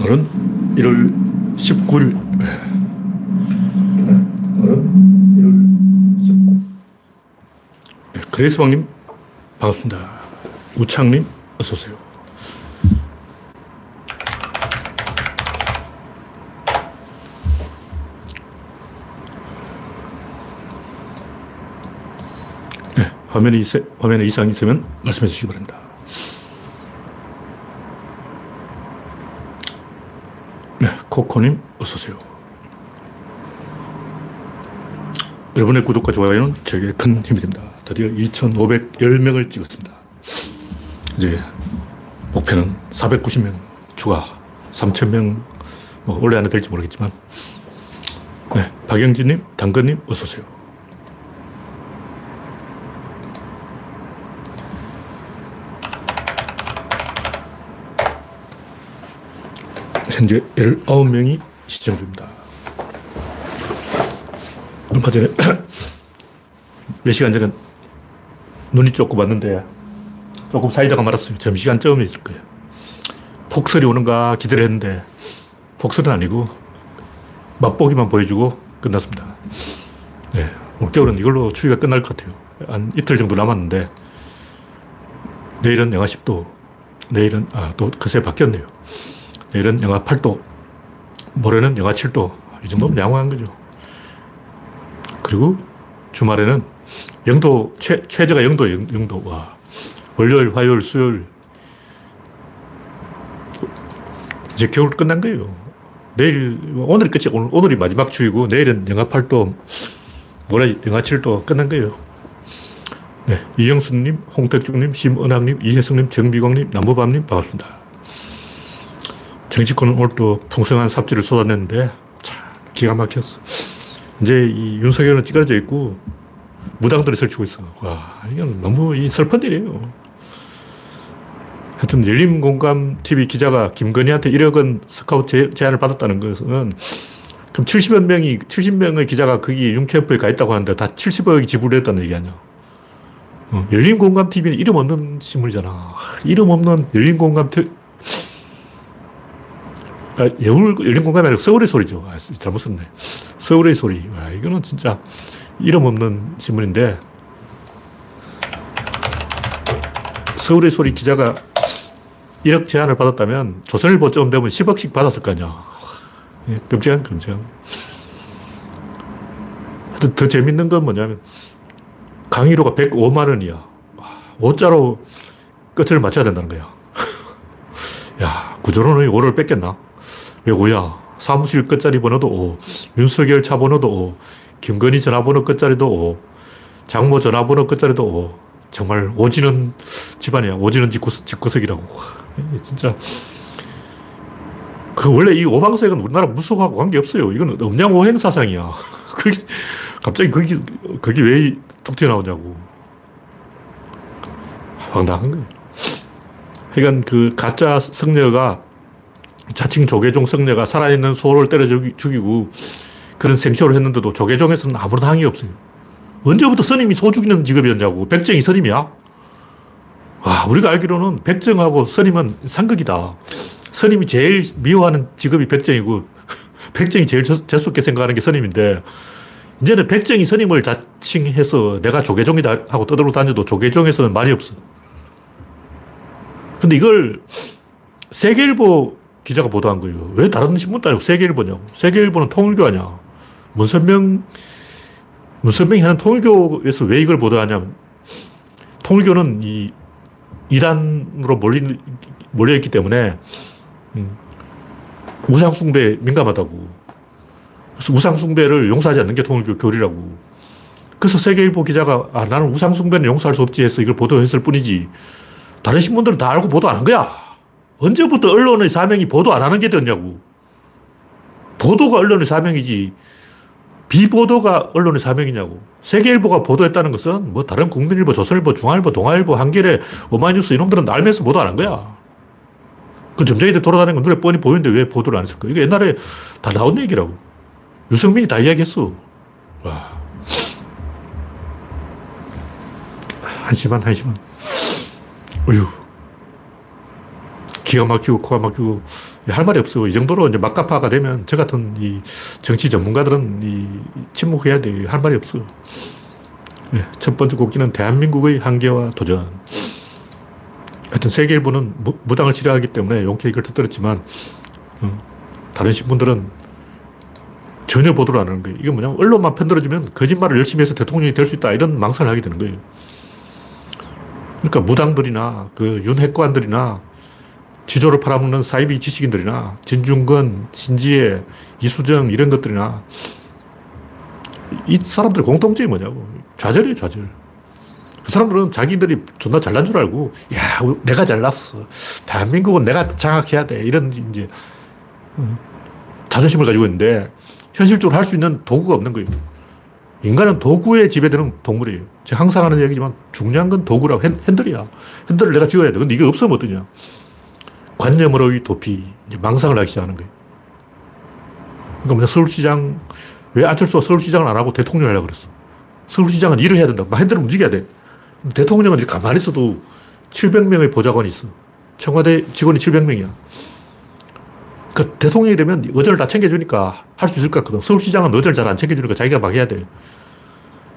오늘은 1월 19일. 오늘은 1월 19일. 네, 그레이스방님, 반갑습니다. 우창님, 어서오세요. 네, 화면이, 화면에 이상이 있으면 말씀해 주시기 바랍니다. 네, 코코님, 어서오세요. 여러분의 구독과 좋아요는 제게 큰 힘이 됩니다. 드디어 2,510명을 찍었습니다. 이제 목표는 490명 추가, 3,000명, 뭐 원래 안에 될지 모르겠지만. 네, 박영진님, 당근님, 어서오세요. 현재 19명이 시청 중입니다. 얼마 전에, 몇 시간 전에 눈이 조금 왔는데 조금 사이다가 말았어요. 점시간쯤에 있을 거예요. 폭설이 오는가 기대를 했는데 폭설은 아니고 맛보기만 보여주고 끝났습니다. 네, 올겨울은 이걸로 추위가 끝날 것 같아요. 한 이틀 정도 남았는데 내일은 영하 10도, 내일은, 아, 또 그새 바뀌었네요. 내일은 영하 8도, 모레는 영하 7도. 이 정도면 양호한 거죠. 그리고 주말에는 영도, 최, 최저가 영도, 영, 영도. 와. 월요일, 화요일, 수요일. 이제 겨울 끝난 거예요. 내일, 오늘이 끝이, 오늘, 오늘이 마지막 추위고, 내일은 영하 8도, 모레 영하 7도 끝난 거예요. 네. 이영수님, 홍택중님, 심은학님, 이혜성님, 정비광님, 남부밤님, 반갑습니다. 정치권은 오늘 또 풍성한 삽질을 쏟아냈는데, 참, 기가 막혔어. 이제 이 윤석열은 찌그러져 있고, 무당들이 설치고 있어. 와, 이건 너무 이 슬픈 일이에요. 하여튼, 열림공감TV 기자가 김건희한테 1억 원 스카우트 제안을 받았다는 것은, 그럼 70여 명이, 70명의 기자가 거기 융캠프에 가 있다고 하는데 다 70억이 지불했다는 얘기 아니야. 어, 열림공감TV는 이름 없는 신문이잖아. 이름 없는 열림공감 아, 여울, 열린 공감이 아니라 서울의 소리죠. 아, 잘못 썼네. 서울의 소리. 와, 이거는 진짜 이름 없는 신문인데, 서울의 소리 기자가 1억 제안을 받았다면 조선일보쯤 되면 10억씩 받았을 거 아니야. 예, 끔찍한 끔찍한. 더, 더 재밌는 건 뭐냐면, 강의료가 105만 원이야. 5자로 끝을 맞춰야 된다는 거야. 야, 구조론의 5를 뺏겼나? 왜 5야? 사무실 끝자리 번호도 5, 윤석열 차 번호도 5, 김건희 전화번호 끝자리도 5, 장모 전화번호 끝자리도 5. 정말 오지는 집안이야. 오지는 집구석, 집구석이라고. 진짜. 그 원래 이 오방색은 우리나라 무속하고 관계없어요. 이건 음양오행 사상이야. 갑자기 거기, 거기 왜툭 튀어나오냐고. 황당한 거예요. 그러니까 그 가짜 성녀가 자칭 조계종 성녀가 살아있는 소를 때려 죽이고 그런 생쇼를 했는데도 조계종에서는 아무런 항의 없어요. 언제부터 스님이 소 죽이는 직업이었냐고. 백정이 스님이야? 와, 우리가 알기로는 백정하고 스님은 상극이다. 스님이 제일 미워하는 직업이 백정이고, 백정이 제일 재수없게 생각하는 게 스님인데, 이제는 백정이 스님을 자칭해서 내가 조계종이다 하고 떠들고 다녀도 조계종에서는 말이 없어. 근데 이걸 세계일보 기자가 보도한 거예요. 왜 다른 신문도 아니고 세계일보냐고. 세계일보는 통일교 아니야. 문선명, 문선명이 하는 통일교에서 왜 이걸 보도하냐면, 통일교는 이 이단으로 몰린, 몰려있기 때문에, 음, 우상숭배 민감하다고. 그래서 우상숭배를 용서하지 않는 게 통일교 교리라고. 그래서 세계일보 기자가, 아, 나는 우상숭배는 용서할 수 없지 해서 이걸 보도했을 뿐이지. 다른 신문들은 다 알고 보도 안 한 거야. 언제부터 언론의 사명이 보도 안 하는 게 됐냐고. 보도가 언론의 사명이지. 비보도가 언론의 사명이냐고. 세계일보가 보도했다는 것은 뭐 다른 국민일보, 조선일보, 중앙일보, 동아일보, 한겨레, 오마이뉴스 이놈들은 날면서 보도 안 한 거야. 그 점쟁이들 돌아다니는 건 눈에 뻔히 보이는데 왜 보도를 안 했을까? 이게 옛날에 다 나온 얘기라고. 유승민이 다 이야기했어. 와. 한심한, 한심한. 어휴. 기가 막히고 코가 막히고 할 말이 없어. 이 정도로 이제 막가파가 되면 저 같은 이 정치 전문가들은 이 침묵해야 돼. 할 말이 없어. 네, 첫 번째 곡기는 대한민국의 한계와 도전. 하여튼 세계일보는 무, 당을 치료하기 때문에 용케 이걸 터뜨렸지만, 어, 다른 신문들은 전혀 보도를 안 하는 거예요. 이게 뭐냐면, 언론만 편들어주면 거짓말을 열심히 해서 대통령이 될 수 있다. 이런 망상을 하게 되는 거예요. 그러니까 무당들이나 그 윤핵관들이나 지조를 팔아먹는 사이비 지식인들이나 진중권, 신지혜, 이수정 이런 것들이나 이 사람들의 공통점이 뭐냐고. 좌절이에요, 좌절. 그 사람들은 자기들이 존나 잘난 줄 알고, 야, 내가 잘났어. 대한민국은 내가 장악해야 돼. 이런, 이제, 어, 자존심을 가지고 있는데, 현실적으로 할 수 있는 도구가 없는 거예요. 인간은 도구에 지배되는 동물이에요. 제가 항상 하는 얘기지만, 중요한 건 도구라고, 핸, 들이야 핸들을 내가 쥐어야 돼. 근데 이게 없으면 어떠냐. 관념으로의 도피, 망상을 하기 시작하는 거예요. 그러니까 뭐냐, 서울시장, 왜 안철수가 서울시장을 안 하고 대통령을 하려고 그랬어? 서울시장은 일을 해야 된다. 마인드로 움직여야 돼. 대통령은 이렇게 가만히 있어도 700명의 보좌관이 있어. 청와대 직원이 700명이야. 그 대통령이 되면 의전을 다 챙겨주니까 할 수 있을 것 같거든. 서울시장은 의전을 잘 안 챙겨주니까 자기가 막 해야 돼.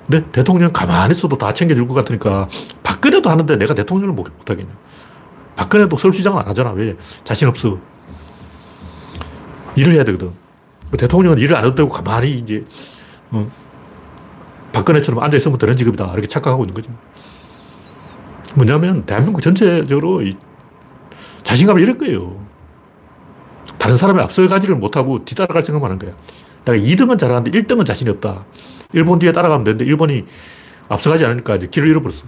근데 대통령 가만히 있어도 다 챙겨줄 것 같으니까 박근혜도 하는데 내가 대통령을 못, 하겠냐. 박근혜도 서울 시장은 안 하잖아. 왜? 자신 없어. 일을 해야 되거든. 대통령은 일을 안 해도 되고 가만히 이제, 어, 박근혜처럼 앉아있으면 되는 직업이다. 이렇게 착각하고 있는 거죠. 뭐냐면, 대한민국 전체적으로 자신감을 잃은 거예요. 다른 사람이 앞서가지를 못하고 뒤따라갈 생각만 하는 거야. 내가 2등은 잘하는데 1등은 자신이 없다. 일본 뒤에 따라가면 되는데 일본이 앞서가지 않으니까 이제 길을 잃어버렸어.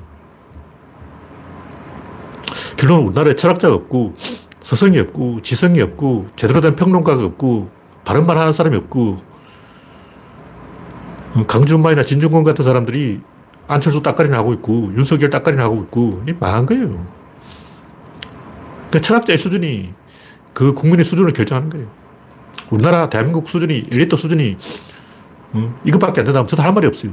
결론은 우리나라에 철학자가 없고, 서성이 없고, 지성이 없고, 제대로 된 평론가가 없고, 바른 말 하는 사람이 없고, 어, 강준마이나 진중권 같은 사람들이 안철수 따까리나 하고 있고, 윤석열 따까리나 하고 있고, 이 망한 거예요. 그 철학자의 수준이 그 국민의 수준을 결정하는 거예요. 우리나라 대한민국 수준이, 엘리트 수준이 어, 이것밖에 안 된다면 저도 할 말이 없어요.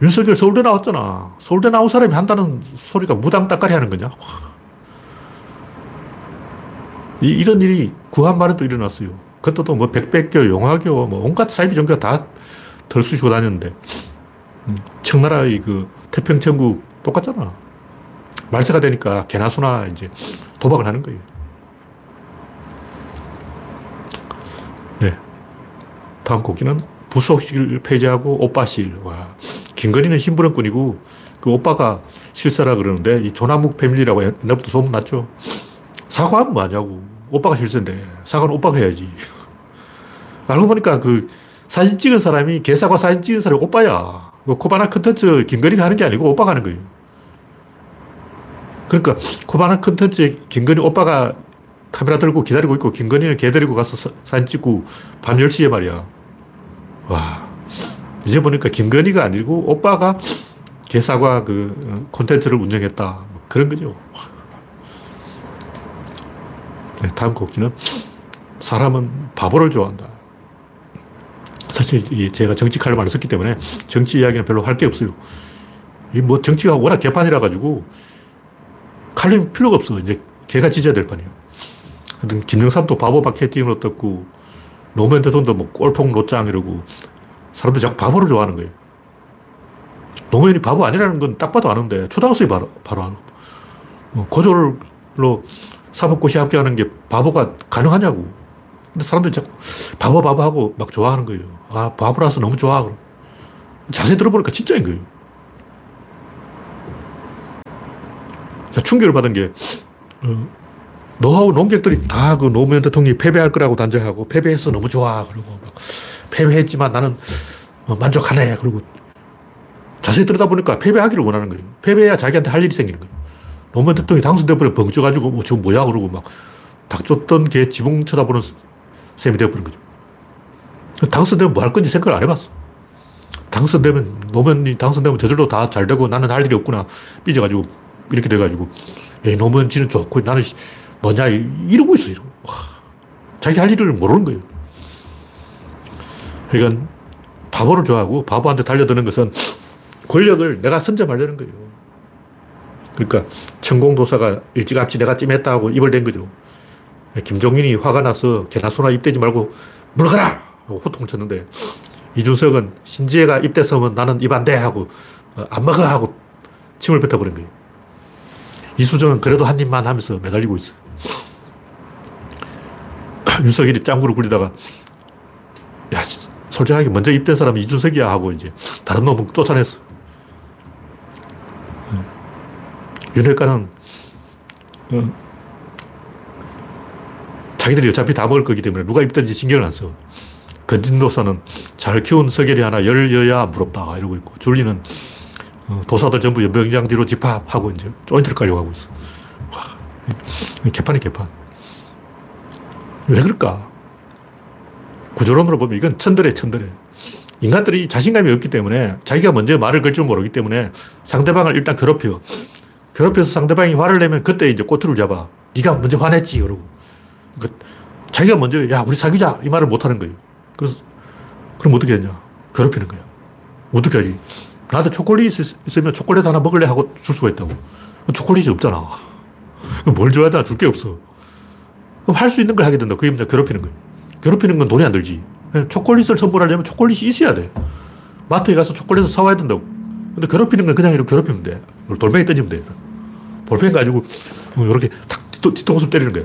윤석열 서울대 나왔잖아. 서울대 나온 사람이 한다는 소리가 무당 따까리 하는 거냐? 이, 이런 일이 구한말에 또 일어났어요. 그것도 뭐 백백교, 용화교, 뭐 온갖 사이비 종교가 다 덜쑤시고 다녔는데, 음, 청나라의 그 태평천국 똑같잖아. 말세가 되니까 개나 소나 이제 도박을 하는 거예요. 네. 다음 곡기는 부속실 폐지하고 오빠실. 와. 김건희는 심부름꾼이고 그 오빠가 실세라 그러는데 이 조나묵 패밀리라고 옛날부터 소문났죠. 사과하면 뭐하냐고. 오빠가 실세인데 사과는 오빠가 해야지. 알고 보니까 그 사진 찍은 사람이 개사과 사진 찍은 사람이 오빠야. 뭐 코바나 컨텐츠 김건희가 하는 게 아니고 오빠가 하는 거예요. 그러니까 코바나 컨텐츠에 김건희 오빠가 카메라 들고 기다리고 있고 김건희는 개 데리고 가서 사, 사진 찍고 밤 10시에 말이야. 와. 이제 보니까 김건희가 아니고 오빠가 개사과 그 어, 콘텐츠를 운영했다. 뭐 그런 거죠. 네, 다음 곡기는 사람은 바보를 좋아한다. 사실 제가 정치 칼을 많이 썼기 때문에 정치 이야기는 별로 할 게 없어요. 뭐 정치가 워낙 개판이라 가지고 칼럼 필요가 없어. 이제 개가 짖어야 될 판이에요. 하여튼 김영삼도 바보 마케팅으로 떴고 노무현 대통령도 뭐 꼴통 노짱 이러고 사람들이 자꾸 바보를 좋아하는 거예요. 노무현이 바보 아니라는 건 딱 봐도 아는데 초등학생이 바로, 바로 아는 뭐 고졸로 사법고시 합격하는 게 바보가 가능하냐고. 근데 사람들이 자꾸 바보 바보 하고 막 좋아하는 거예요. 아, 바보라서 너무 좋아. 자세히 들어보니까 진짜인 거예요. 자, 충격을 받은 게, 어, 너하고 농객들이 다 그 노무현 대통령이 패배할 거라고 단정하고, 패배해서 너무 좋아. 그리고 막, 패배했지만 나는 어, 만족하네. 그리고 자세히 들여다보니까 패배하기를 원하는 거예요. 패배해야 자기한테 할 일이 생기는 거예요. 노무현 대통령이 당선돼버려 벙쪄가지고, 뭐, 지금 뭐야? 그러고 막, 닥쳤던 개 지붕 쳐다보는 셈이 되어버린 거죠. 당선되면 뭐 할 건지 생각을 안 해봤어. 당선되면, 노무현이 당선되면 저절로 다 잘 되고 나는 할 일이 없구나. 삐져가지고, 이렇게 돼가지고, 에이, 노무현 지는 좋고 나는 뭐냐, 이러고 있어, 이러고. 와, 자기 할 일을 모르는 거예요. 그러니까, 바보를 좋아하고 바보한테 달려드는 것은 권력을 내가 선점하려는 거예요. 그러니까, 천공도사가 일찌감치 내가 찜했다고 입을 댄 거죠. 김종인이 화가 나서 개나 소나 입대지 말고 물러가라! 하고 호통을 쳤는데 이준석은 신지혜가 입대 서면 나는 입 안 돼! 하고 어, 안 먹어! 하고 침을 뱉어버린 거예요. 이수정은 그래도 한 입만 하면서 매달리고 있어. 윤석열이 짱구를 굴리다가 야 솔직하게 먼저 입된 사람이 이준석이야 하고 이제 다른 놈은 쫓아냈어. 윤핵관은 어, 자기들이 어차피 다 먹을 거기 때문에 누가 입든지 신경을 안 써. 건진도사는 잘 키운 서결이 하나 열 여야 부럽다 이러고 있고 줄리는 어, 도사들 전부 연병장 뒤로 집합하고 이제 조인트를 깔려고 하고 있어. 와, 개판이 개판. 왜 그럴까? 구조론으로 보면 이건 천들에 천들에. 인간들이 자신감이 없기 때문에 자기가 먼저 말을 걸 줄 모르기 때문에 상대방을 일단 괴롭혀. 괴롭혀서 상대방이 화를 내면 그때 이제 꼬투를 잡아. 네가 먼저 화냈지 그러고. 그러니까 자기가 먼저 야 우리 사귀자 이 말을 못 하는 거예요. 그래서 그럼 어떻게 하냐? 괴롭히는 거야. 어떻게 하지? 나한테 초콜릿 있으면 초콜릿 하나 먹을래 하고 줄 수가 있다고. 초콜릿이 없잖아. 뭘 줘야 되나 줄 게 없어. 그럼 할 수 있는 걸 하게 된다. 그게 뭐냐? 괴롭히는 거예요. 괴롭히는 건 돈이 안 들지. 초콜릿을 선물하려면 초콜릿이 있어야 돼. 마트에 가서 초콜릿을 사와야 된다고. 근데 괴롭히는 건 그냥 이렇게 괴롭히면 돼. 돌멩이 던지면 돼. 볼펜 가지고 이렇게 탁 뒤통수를 때리는 거야.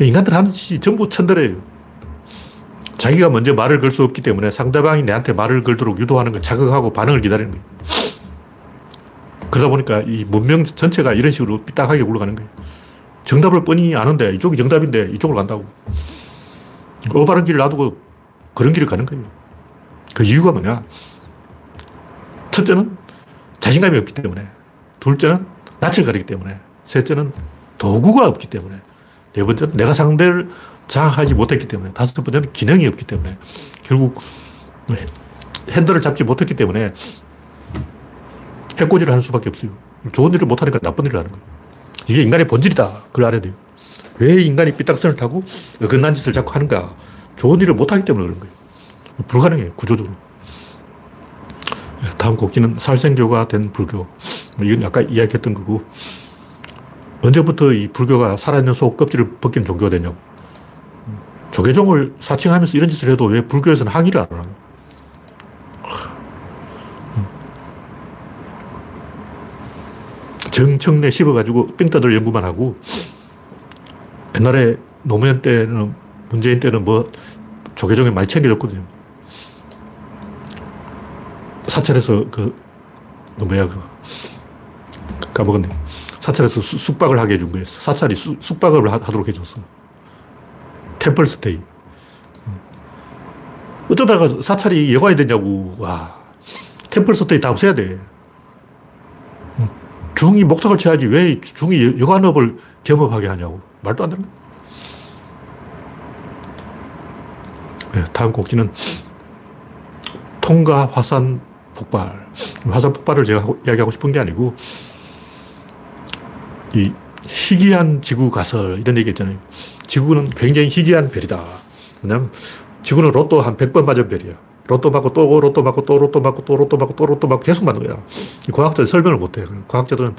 인간들 하는 짓이 전부 천대래요. 자기가 먼저 말을 걸 수 없기 때문에 상대방이 내한테 말을 걸도록 유도하는 걸 자극하고 반응을 기다리는 거예요. 그러다 보니까 이 문명 전체가 이런 식으로 삐딱하게 굴러가는 거예요. 정답을 뻔히 아는데 이쪽이 정답인데 이쪽으로 간다고. 어바른 길을 놔두고 그런 길을 가는 거예요. 그 이유가 뭐냐? 첫째는 자신감이 없기 때문에, 둘째는 낯을 가리기 때문에, 셋째는 도구가 없기 때문에, 네 번째는 내가 상대를 장악하지 못했기 때문에, 다섯 번째는 기능이 없기 때문에, 결국 핸들을 잡지 못했기 때문에 해코지를 하는 수밖에 없어요. 좋은 일을 못하니까 나쁜 일을 하는 거예요. 이게 인간의 본질이다. 그걸 알아야 돼요. 왜 인간이 삐딱선을 타고 어긋난 짓을 자꾸 하는가? 좋은 일을 못하기 때문에 그런 거예요. 불가능해요. 구조적으로. 다음 곡지는 살생교가 된 불교. 뭐 이건 아까 이야기했던 거고. 언제부터 이 불교가 살아있는 소 껍질을 벗긴 종교가 되냐고. 조계종을 사칭하면서 이런 짓을 해도 왜 불교에서는 항의를 안 하나요? 정청래 씹어가지고 삥떠들 연구만 하고 옛날에 노무현 때는 문재인 때는 뭐 조계종에 많이 챙겨줬거든요. 사찰에서 그, 그 뭐야, 그, 까먹었네. 사찰에서 수, 숙박을 하게 해준 거예요. 사찰이 수, 숙박을 하, 도록 해줬어. 템플 스테이. 어쩌다가 사찰이 여관이 되냐고. 와. 템플 스테이 다 없애야 돼. 중이 목탁을 쳐야지 왜 중이 여관업을 겸업하게 하냐고. 말도 안 되는 거야. 다음 곡지는 통가 화산 폭발. 화산 폭발을 제가 이야기하고 싶은 게 아니고, 이 희귀한 지구 가설, 이런 얘기 있잖아요. 지구는 굉장히 희귀한 별이다. 왜냐면 지구는 로또 한 100번 맞은 별이야. 로또 맞고 또 로또 맞고 또 로또 맞고 또 로또 맞고 또 로또 맞고 계속 맞는 거야. 과학자들 설명을 못 해. 과학자들은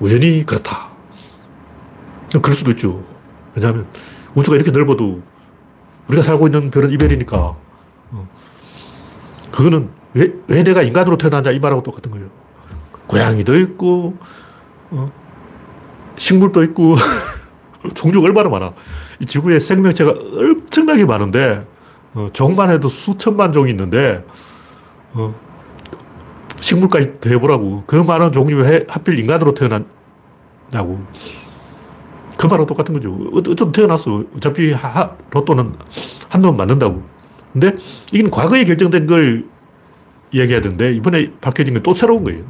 우연히 그렇다. 그럴 수도 있죠. 왜냐하면 우주가 이렇게 넓어도 우리가 살고 있는 별은 이별이니까. 어. 그거는 왜, 왜 내가 인간으로 태어났냐 이 말하고 똑같은 거예요. 고양이도 있고, 어, 식물도 있고, 종류가 얼마나 많아. 이 지구에 생명체가 엄청나게 많은데, 어, 종만 해도 수천만 종이 있는데, 어, 식물까지 더해보라고. 그 많은 종류에 하필 인간으로 태어났냐고. 그 말하고 똑같은 거죠. 어쨌든 태어났어. 어차피 하, 로또는 한 놈 맞는다고. 근데 이건 과거에 결정된 걸 이야기해야 되는데 이번에 밝혀진 건 또 새로운 거예요.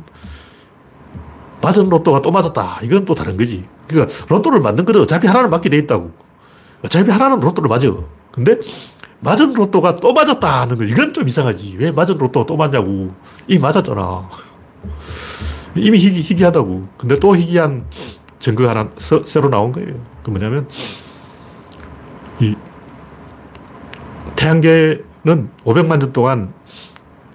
맞은 로또가 또 맞았다. 이건 또 다른 거지. 그러니까 로또를 맞는 거는 어차피 하나는 맞게 돼 있다고. 어차피 하나는 로또를 맞아. 근데 맞은 로또가 또 맞았다 하는 거 이건 좀 이상하지. 왜 맞은 로또가 또 맞냐고. 이미 맞았잖아. 이미 희귀, 희귀하다고. 근데 또 희귀한 증거 하나 서, 새로 나온 거예요. 그 뭐냐면 이 태양계는 500만 년 동안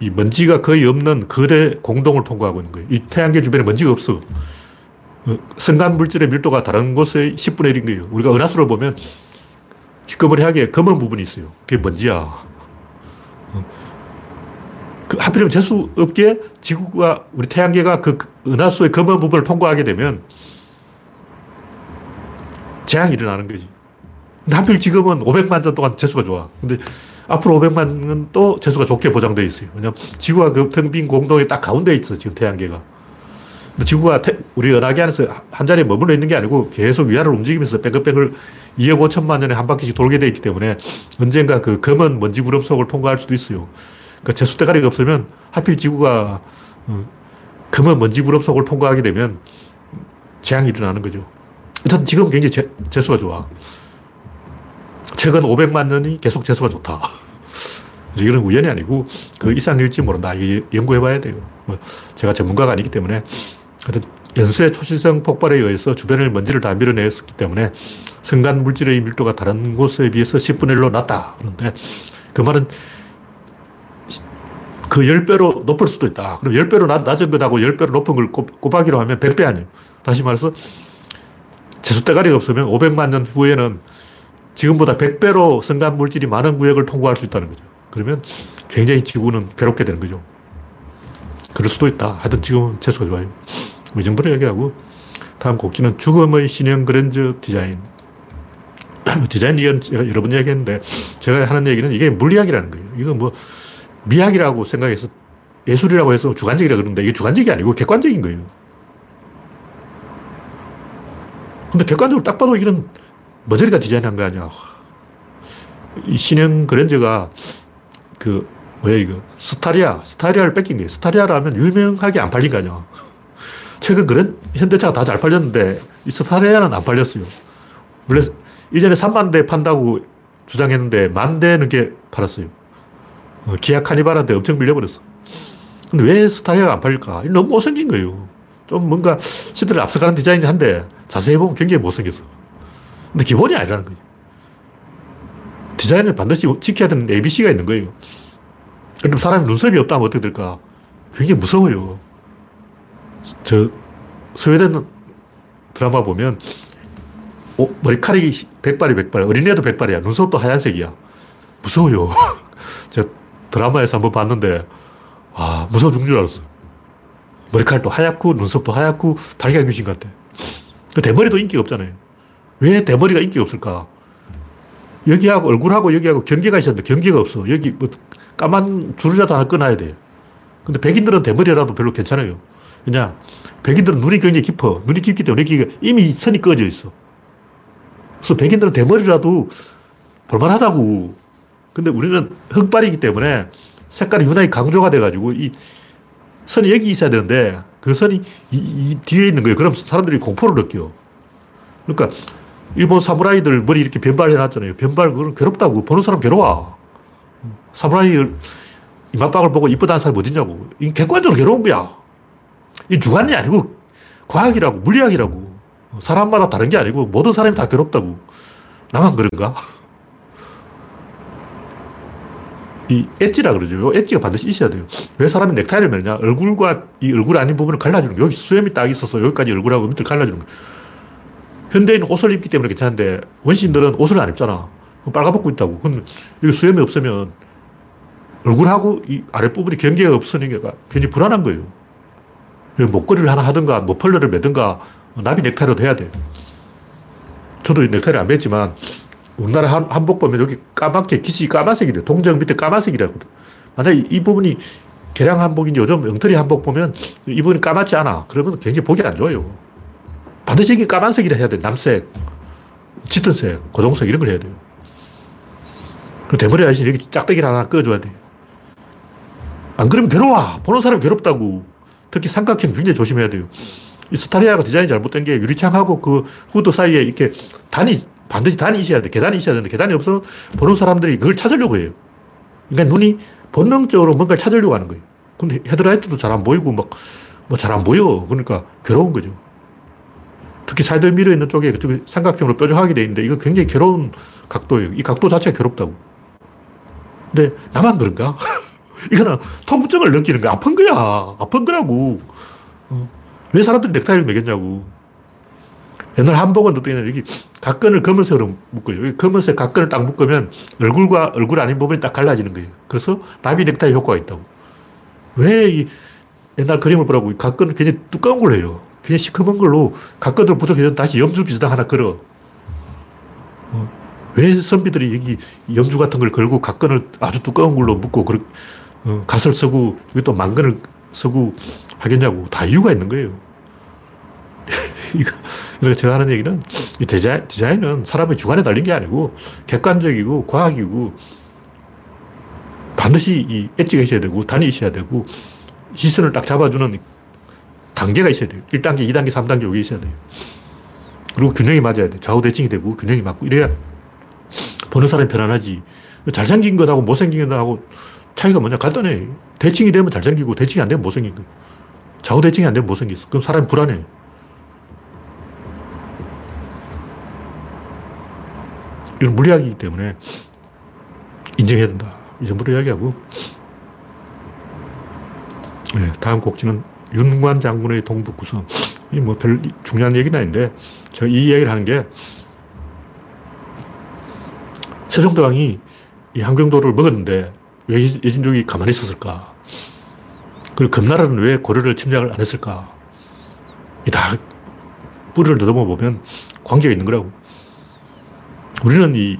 이 먼지가 거의 없는 거대 공동을 통과하고 있는 거예요. 이 태양계 주변에 먼지가 없어. 성간 물질의 밀도가 다른 곳의 10분의 1인 거예요. 우리가 은하수를 보면 희꺼머리하게 검은 부분이 있어요. 그게 먼지야. 어. 그 하필이면 재수 없게 지구가, 우리 태양계가 그 은하수의 검은 부분을 통과하게 되면 재앙이 일어나는 거지. 근데 하필 지금은 500만 년 동안 재수가 좋아. 근데 앞으로 500만 년 또 재수가 좋게 보장되어 있어요. 왜냐면 지구가 그텅빈 공동의 딱 가운데에 있어, 지금 태양계가. 지구가 태, 우리 은하계 안에서 한 자리에 머물러 있는 게 아니고 계속 위아래로 움직이면서 뺑글뺑글 2억 5천만 년에 한 바퀴씩 돌게 되어 있기 때문에 언젠가 그 검은 먼지 구름 속을 통과할 수도 있어요. 그러니까 재수 대가리가 없으면 하필 지구가 어, 검은 먼지 구름 속을 통과하게 되면 재앙이 일어나는 거죠. 어쨌든 지금 굉장히 재, 재수가 좋아. 최근 500만 년이 계속 재수가 좋다. 이건 우연이 아니고 그 이상일지 모른다. 이 연구해 봐야 돼요. 뭐 제가 전문가가 아니기 때문에 연쇄 초신성 폭발에 의해서 주변을 먼지를 다 밀어냈기 때문에 성간 물질의 밀도가 다른 곳에 비해서 10분의 1로 낮다. 그런데 그 말은 그 10배로 높을 수도 있다. 그럼 10배로 낮 은 것하고 10배로 높은 걸 곱하기로 하면 100배 아니에요. 다시 말해서 재수대가리가 없으면 500만 년 후에는 지금보다 100배로 성간 물질이 많은 구역을 통과할 수 있다는 거죠. 그러면 굉장히 지구는 괴롭게 되는 거죠. 그럴 수도 있다. 하여튼 지금은 재수가 좋아요. 이 정도로 얘기하고 다음 곡기는 죽음의 신형 그랜저 디자인. 디자인 얘기는 제가 여러 번 얘기했는데 제가 하는 얘기는 이게 물리학이라는 거예요. 이거 뭐 미학이라고 생각해서 예술이라고 해서 주관적이라 그러는데 이게 주관적이 아니고 객관적인 거예요. 근데 객관적으로 딱 봐도 이런 머저리가 디자인한 거 아니야. 이 신형 그랜저가 그 뭐야 이거 스타리아 스타리아를 베낀 거예요. 스타리아라면 유명하게 안 팔린 거 아니야. 최근 그런 현대차가 다 잘 팔렸는데 이 스타리아는 안 팔렸어요. 원래 1년에 3만 대 판다고 주장했는데 만 대 넘게 팔았어요. 어, 기아 카니발한테 엄청 밀려버렸어. 근데 왜 스타리아가 안 팔릴까? 너무 못생긴 거예요. 좀 뭔가 시대를 앞서가는 디자인이 한데 자세히 보면 굉장히 못생겼어. 근데 기본이 아니라는 거예요. 디자인을 반드시 지켜야 되는 ABC가 있는 거예요. 그럼 사람이 눈썹이 없다면 어떻게 될까? 굉장히 무서워요. 저, 스웨덴 드라마 보면, 오, 머리카락이 백발이 백발, 어린애도 백발이야. 눈썹도 하얀색이야. 무서워요. 제가 드라마에서 한번 봤는데, 와, 무서워 죽는 줄 알았어. 머리카락도 하얗고, 눈썹도 하얗고, 달걀 귀신 같아. 그 대머리도 인기가 없잖아요. 왜 대머리가 인기가 없을까? 여기하고 얼굴하고 여기하고 경계가 있었는데 경계가 없어. 여기 뭐 까만 줄이라도 하나 끊어야 돼. 근데 백인들은 대머리라도 별로 괜찮아요. 왜냐? 백인들은 눈이 굉장히 깊어. 눈이 깊기 때문에 이미 선이 꺼져 있어. 그래서 백인들은 대머리라도 볼만하다고. 근데 우리는 흑발이기 때문에 색깔이 유난히 강조가 돼가지고 이 선이 여기 있어야 되는데 그 선이 이, 이 뒤에 있는 거예요. 그럼 사람들이 공포를 느껴. 그러니까 일본 사무라이들 머리 이렇게 변발 해놨잖아요. 변발, 그건 괴롭다고. 보는 사람 괴로워. 사무라이 이마박을 보고 이쁘다는 사람이 어딨냐고. 이 객관적으로 괴로운 거야. 이 주관이 아니고 과학이라고, 물리학이라고. 사람마다 다른 게 아니고 모든 사람이 다 괴롭다고. 나만 그런가? 이 엣지라 그러죠. 엣지가 반드시 있어야 돼요. 왜 사람이 넥타이를 매냐? 얼굴과 이 얼굴 아닌 부분을 갈라주는 거예요. 여기 수염이 딱 있어서 여기까지 얼굴하고 밑을 갈라주는 거예요. 현대인은 옷을 입기 때문에 괜찮은데 원시인들은 옷을 안 입잖아. 빨가벗고 있다고. 그럼 여기 수염이 없으면 얼굴하고 이 아랫부분이 경계가 없으니까 굉장히 불안한 거예요. 목걸이를 하나 하든가 머펄러를 매든가 나비 넥타이라도 해야 돼. 저도 넥타이를 안 맸지만 우리나라 한, 한복 보면 여기 까맣게 깃이 까만색이래. 동정 밑에 까만색이라고. 만약 이, 이 부분이 개량 한복인지 요즘 엉터리 한복 보면 이 부분이 까맣지 않아. 그러면 굉장히 보기 안 좋아요. 반드시 이게 까만색이라 해야 돼. 남색, 짙은색, 고동색 이런 걸 해야 돼요. 그 대머리 아저씨 여기 짝대기를 하나 꺼줘야 돼. 안 그러면 괴로워. 보는 사람 괴롭다고. 특히 삼각형 굉장히 조심해야 돼요. 이 스타리아가 디자인이 잘못된 게 유리창하고 그 후드 사이에 이렇게 단이, 반드시 단이 있어야 돼. 계단이 있어야 되는데 계단이 없어 보는 사람들이 그걸 찾으려고 해요. 그러니까 눈이 본능적으로 뭔가를 찾으려고 하는 거예요. 근데 헤드라이트도 잘 안 보이고 막, 뭐 잘 안 보여. 그러니까 괴로운 거죠. 특히 사이드 미러 있는 쪽에 그쪽에 삼각형으로 뾰족하게 돼 있는데 이거 굉장히 괴로운 각도예요. 이 각도 자체가 괴롭다고. 근데 나만 그런가? 이거는 통증을 느끼는 거야. 아픈 거야. 아픈 거라고. 어. 왜 사람들이 넥타이를 매겠냐고. 옛날 한복은 어떻게 여기 각근을 검은색으로 묶어요. 여기 검은색 각근을 딱 묶으면 얼굴과 얼굴 아닌 부분이 딱 갈라지는 거예요. 그래서 나비 넥타이 효과가 있다고. 왜 이 옛날 그림을 보라고 각근을 굉장히 두꺼운 걸 해요. 굉장히 시커먼 걸로 각근을 부족해서 다시 염주 비슷한 하나 걸어. 어. 왜 선비들이 여기 염주 같은 걸 걸고 각근을 아주 두꺼운 걸로 묶고 그렇, 어, 갓을 쓰고 여기 또 망근을 쓰고 하겠냐고 다 이유가 있는 거예요. 이거, 그래서 제가 하는 얘기는 이 디자인, 디자인은 사람의 주관에 달린 게 아니고 객관적이고 과학이고 반드시 이 엣지가 있어야 되고 단이 있어야 되고 시선을 딱 잡아주는 단계가 있어야 돼요. 1단계, 2단계, 3단계 여기 있어야 돼요. 그리고 균형이 맞아야 돼. 좌우 대칭이 되고 균형이 맞고 이래야 보는 사람이 편안하지. 잘생긴 것하고 못생긴 것하고 차이가 뭐냐? 간단해. 대칭이 되면 잘생기고 대칭이 안 되면 못생긴 거 좌우 대칭이 안 되면 못생겼어. 그럼 사람이 불안해. 이건 물리학이기 때문에 인정해야 된다. 이 정도로 이야기하고. 네, 다음 곡지는 윤관 장군의 동북 구성. 이 뭐 별 중요한 얘기는 아닌데, 제가 이 이야기를 하는 게, 세종대왕이 이 함경도를 먹었는데, 왜 예진족이 가만히 있었을까? 그리고 금나라는 왜 고려를 침략을 안 했을까? 이 다 뿌리를 더듬어 보면 관계가 있는 거라고. 우리는 이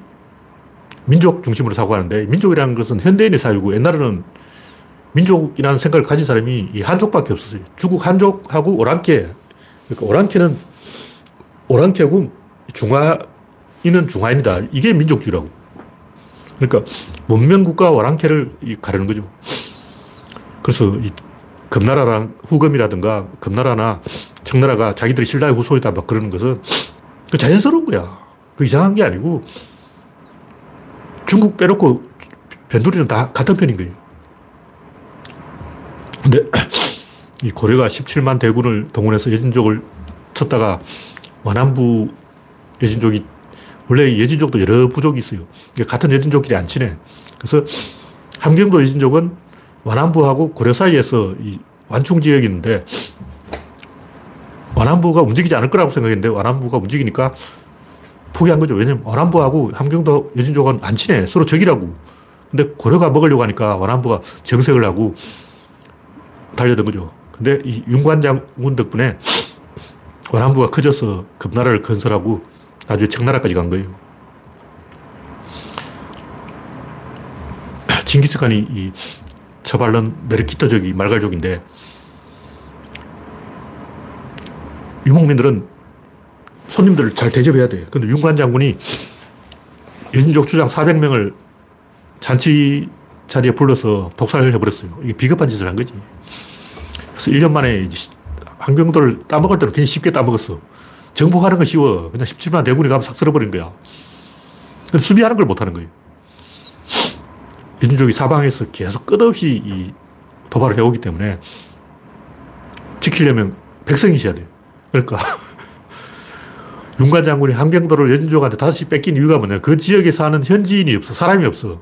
민족 중심으로 사고하는데 민족이라는 것은 현대인의 사유고 옛날에는 민족이라는 생각을 가진 사람이 이 한족밖에 없었어요. 중국 한족하고 오랑캐. 그러니까 오랑캐는 오랑캐고 중화인은 중화인이다. 이게 민족주의라고. 그러니까 문명국가 오랑캐를 가르는 거죠. 그래서 이 금나라랑 후금이라든가 금나라나 청나라가 자기들이 신라의 후손이다 막 그러는 것은 그 자연스러운 거야. 그 이상한 게 아니고 중국 빼놓고 변두리는 다 같은 편인 거예요. 근데 이 고려가 17만 대군을 동원해서 예진족을 쳤다가 완안부 예진족이 원래 예진족도 여러 부족이 있어요. 같은 예진족끼리 안 친해. 그래서 함경도 예진족은 완안부하고 고려 사이에서 이 완충 지역이 있는데 완안부가 움직이지 않을 거라고 생각했는데 완안부가 움직이니까 포기한 거죠. 왜냐면 와란부하고 함경도 여진족은 안 친해. 서로 적이라고. 근데 고려가 먹으려고 하니까 와란부가 정색을 하고 달려든 거죠. 근데 이 윤관장군 덕분에 와란부가 커져서 금나라를 건설하고 나중에 청나라까지 간 거예요. 징기스칸이 이 처발른 메르키터족이 말갈족인데 유목민들은 손님들을 잘 대접해야 돼. 근데 윤관 장군이 여진족 주장 400명을 잔치 자리에 불러서 독살을 해버렸어요. 이게 비겁한 짓을 한 거지. 그래서 1년 만에 황병도를 따먹을 때는 굉장히 쉽게 따먹었어. 정복하는 건 쉬워. 그냥 17만 대군이 가면 싹 쓸어버린 거야. 수비하는 걸 못하는 거예요. 여진족이 사방에서 계속 끝없이 이 도발을 해오기 때문에 지키려면 백성이 있어야 돼요. 그러니까 윤관 장군이 함경도를 여진족한테 다시 뺏긴 이유가 뭐냐. 그 지역에 사는 현지인이 없어. 사람이 없어.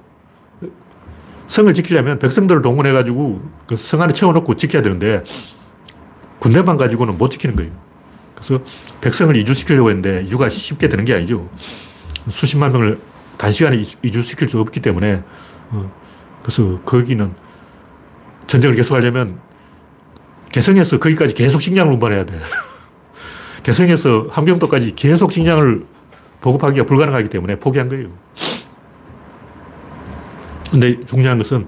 성을 지키려면 백성들을 동원해가지고 그 성 안에 채워놓고 지켜야 되는데 군대만 가지고는 못 지키는 거예요. 그래서 백성을 이주시키려고 했는데 이주가 쉽게 되는 게 아니죠. 수십만 명을 단시간에 이주시킬 수 없기 때문에 어, 그래서 거기는 전쟁을 계속하려면 개성에서 거기까지 계속 식량을 운반해야 돼. 개성에서 함경도까지 계속 식량을 보급하기가 불가능하기 때문에 포기한 거예요. 근데 중요한 것은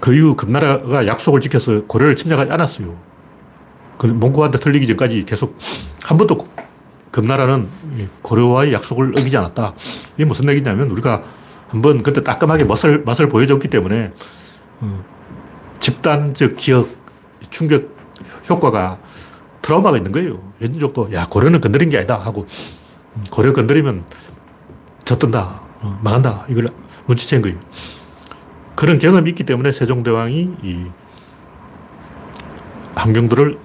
그 이후 금나라가 약속을 지켜서 고려를 침략하지 않았어요. 그 몽고한테 털리기 전까지 계속 한 번도 금나라는 고려와의 약속을 어기지 않았다. 이게 무슨 얘기냐면 우리가 한번 그때 따끔하게 맛을, 맛을 보여줬기 때문에 어, 집단적 기억, 충격 효과가 트라우마가 있는 거예요. 예진족도, 야, 고려는 건드린 게 아니다 하고, 음, 고려 건드리면 젖든다, 어, 망한다. 이걸 눈치챈 거예요. 그런 경험이 있기 때문에 세종대왕이 이 함경도를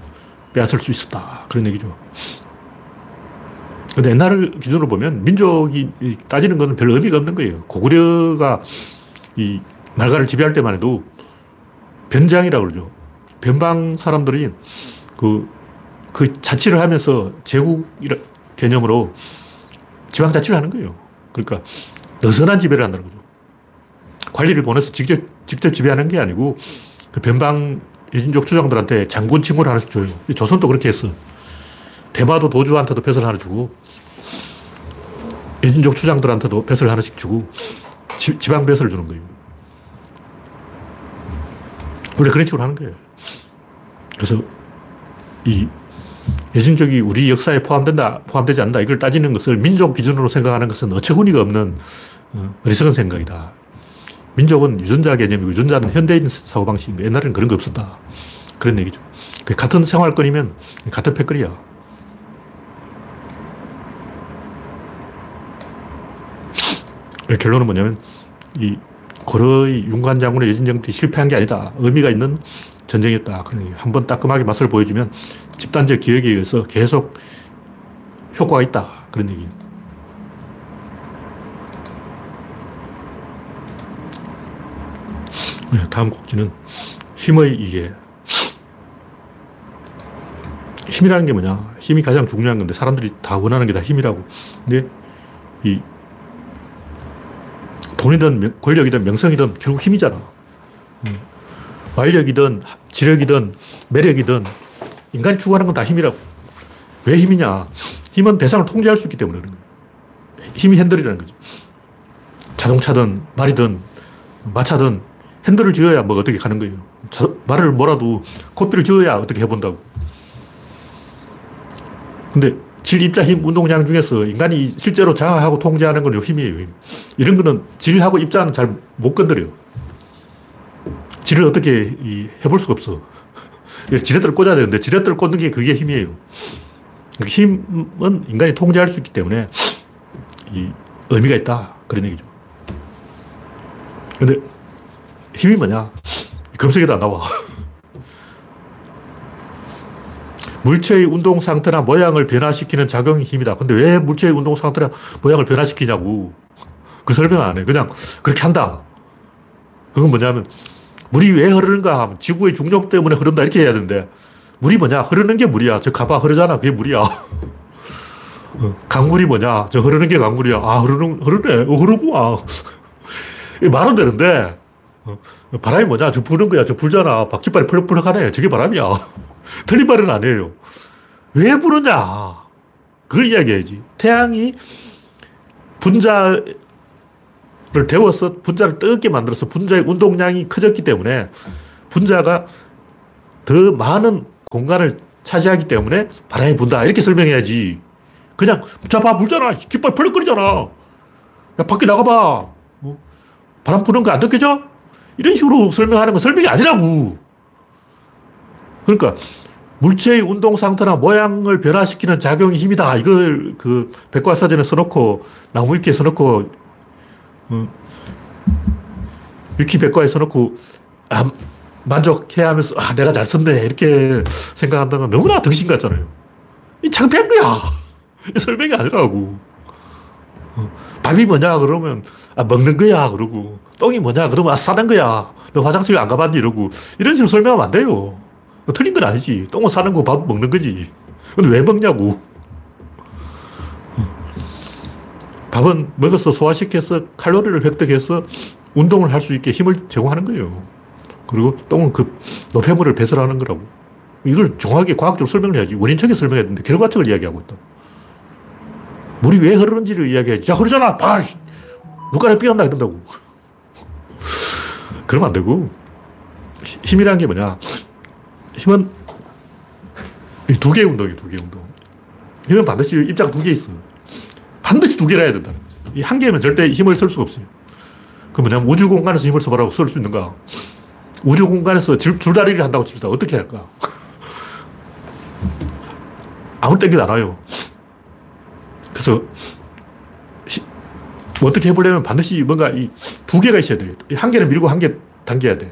빼앗을 수 있었다. 그런 얘기죠. 근데 옛날 기준으로 보면 민족이 따지는 것은 별 의미가 없는 거예요. 고구려가 이 말가를 지배할 때만 해도 변장이라고 그러죠. 변방 사람들이 그 그 자치를 하면서 제국 개념으로 지방 자치를 하는 거예요. 그러니까 느슨한 지배를 한다는 거죠. 관리를 보내서 직접, 직접 지배하는 게 아니고 그 변방 예진족 추장들한테 장군 칭호를 하나씩 줘요. 조선도 그렇게 했어. 대마도 도주한테도 벼슬 하나 주고 예진족 추장들한테도 벼슬 하나씩 주고 지, 방 벼슬을 주는 거예요. 원래 그런 식으로 하는 거예요. 그래서 이 예진족이 우리 역사에 포함된다, 포함되지 않는다, 이걸 따지는 것을 민족 기준으로 생각하는 것은 어처구니가 없는 어, 어리석은 생각이다. 민족은 유전자 개념이고 유전자는 현대인 사고방식인데 옛날에는 그런 거 없었다. 그런 얘기죠. 같은 생활권이면 같은 패거리야. 결론은 뭐냐면 이 고려의 윤관 장군의 예진정들이 실패한 게 아니다. 의미가 있는 그러니 한 번 따끔하게 맛을 보여주면 집단적 기억에 의해서 계속 효과가 있다. 그런 얘기예요. 네, 다음 곡지는 힘의 이해. 힘이라는 게 뭐냐? 힘이 가장 중요한 건데 사람들이 다 원하는 게 다 힘이라고. 근데 이 돈이든 권력이든 명성이든 결국 힘이잖아. 음. 완력이든 지력이든 매력이든 인간이 추구하는 건 다 힘이라고. 왜 힘이냐? 힘은 대상을 통제할 수 있기 때문에 그런 거예요. 힘이 핸들이라는 거죠. 자동차든 말이든 마차든 핸들을 쥐어야 뭐 어떻게 가는 거예요. 자, 말을 뭐라도 코피를 쥐어야 어떻게 해본다고. 근데 질, 입자, 힘, 운동량 중에서 인간이 실제로 장악하고 통제하는 건 힘이에요. 힘. 이런 거는 질하고 입자는 잘 못 건드려요. 질을 어떻게 해볼 수가 없어. 지렛대를 꽂아야 되는데 지렛대를 꽂는 게 그게 힘이에요. 힘은 인간이 통제할 수 있기 때문에 이 의미가 있다. 그런 얘기죠. 근데 힘이 뭐냐? 검색에도 안 나와. 물체의 운동 상태나 모양을 변화시키는 작용이 힘이다. 근데 왜 물체의 운동 상태나 모양을 변화시키냐고. 그 설명 안 해. 그냥 그렇게 한다. 그건 뭐냐면 물이 왜 흐르는가 하면 지구의 중력 때문에 흐른다 이렇게 해야 되는데 물이 뭐냐? 흐르는 게 물이야. 저 가봐 흐르잖아. 그게 물이야. 어, 강물이 뭐냐? 저 흐르는 게 강물이야. 아, 흐르는, 흐르네. 어, 흐르구나. 말은 되는데, 어, 바람이 뭐냐? 저 부는 거야. 저 불잖아. 바퀴발이 펄럭펄럭 하네. 저게 바람이야. 틀린 말은 아니에요. 왜 부르냐? 그걸 이야기해야지. 태양이 분자 를 데워서 분자를 뜨겁게 만들어서 분자의 운동량이 커졌기 때문에 분자가 더 많은 공간을 차지하기 때문에 바람이 분다. 이렇게 설명해야지. 그냥, 자, 봐, 불잖아. 깃발 펄럭거리잖아. 야, 밖에 나가봐. 뭐, 바람 부는 거 안 느껴져? 이런 식으로 설명하는 건 설명이 아니라고. 그러니까, 물체의 운동 상태나 모양을 변화시키는 작용이 힘이다. 이걸 그 백과사전에 써놓고, 나무 위키에 써놓고, 어, 위키 백과에 써놓고, 아, 만족해 하면서, 아, 내가 잘 썼네. 이렇게 생각한다는 건 너무나 덩신 같잖아요. 이 창피한 거야. 이 설명이 아니라고. 어, 밥이 뭐냐, 그러면, 아, 먹는 거야. 그러고, 똥이 뭐냐, 그러면, 아, 싸는 거야. 너 화장실 안 가봤니? 이러고, 이런 식으로 설명하면 안 돼요. 틀린 건 아니지. 똥은 사는 거, 밥 먹는 거지. 근데 왜 먹냐고. 밥은 먹어서 소화시켜서 칼로리를 획득해서 운동을 할 수 있게 힘을 제공하는 거예요. 그리고 똥은 그 노폐물을 배설하는 거라고. 이걸 정확하게 과학적으로 설명을 해야지. 원인적인 설명해야 되는데 결과적을 이야기하고 있다. 물이 왜 흐르는지를 이야기해야지. 자, 흐르잖아! 봐! 눈가에 삐었나? 이런다고. 그러면 안 되고. 힘이라는 게 뭐냐. 힘은 두 개의 운동이에요, 두 개의 운동. 힘은 반드시 입자가 두 개 있어. 반드시 두 개라 해야 된다. 한 개면 절대 힘을 쓸 수가 없어요. 그 뭐냐면 우주 공간에서 힘을 써보라고 쓸 수 있는가. 우주 공간에서 줄, 줄다리를 한다고 칩시다. 어떻게 할까? 아무 땡기도 안 와요. 그래서 시, 뭐 어떻게 해보려면 반드시 뭔가 이 두 개가 있어야 돼요. 한 개는 밀고 한 개 당겨야 돼요.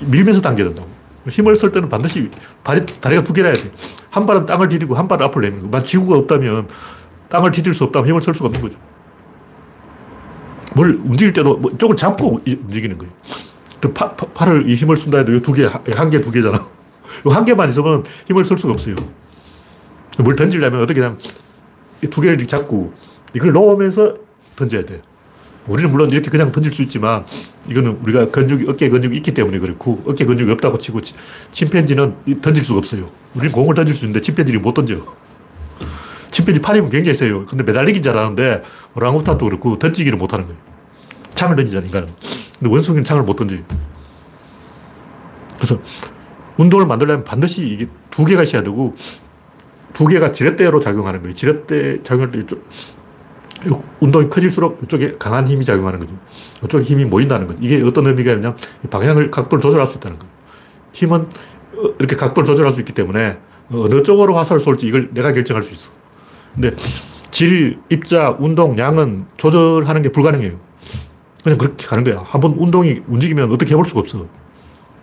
밀면서 당겨야 된다고. 힘을 쓸 때는 반드시 발이, 다리가 두 개라 야 돼. 한 발은 땅을 디디고 한 발은 앞을 내는 거. 지구가 없다면 땅을 디딜 수 없다면 힘을 쓸 수가 없는 거죠. 뭘 움직일 때도 뭐 쪽을 잡고 움직이는 거예요. 파, 파, 팔을 이 힘을 쓴다 해도 두 개, 한 개, 두 개잖아. 한 개만 있으면 힘을 쓸 수가 없어요. 뭘 던지려면 어떻게 하면 두 개를 잡고 이걸 놓으면서 던져야 돼. 우리는 물론 이렇게 그냥 던질 수 있지만 이거는 우리가 근육이, 어깨 근육이 있기 때문에 그렇고 어깨 근육이 없다고 치고 침팬지는 던질 수가 없어요. 우리는 공을 던질 수 있는데 침팬지는 못 던져. 침팬지 팔 힘은 굉장히 세요. 근데 매달리긴 잘하는데 오랑우탄도 그렇고 던지기를 못 하는 거예요. 창을 던지잖아, 인간은. 근데 원숭이는 창을 못 던져요. 그래서 운동을 만들려면 반드시 이게 두 개가 있어야 되고 두 개가 지렛대로 작용하는 거예요. 지렛대 작용할 때 이쪽, 운동이 커질수록 이쪽에 강한 힘이 작용하는 거죠. 이쪽에 힘이 모인다는 거죠. 이게 어떤 의미가 있냐 방향을, 각도를 조절할 수 있다는 거예요. 힘은 어, 이렇게 각도를 조절할 수 있기 때문에 어느 쪽으로 화살을 쏠지 이걸 내가 결정할 수 있어. 근데 질, 입자, 운동, 양은 조절하는 게 불가능해요. 그냥 그렇게 가는 거야. 한번 운동이 움직이면 어떻게 해볼 수가 없어.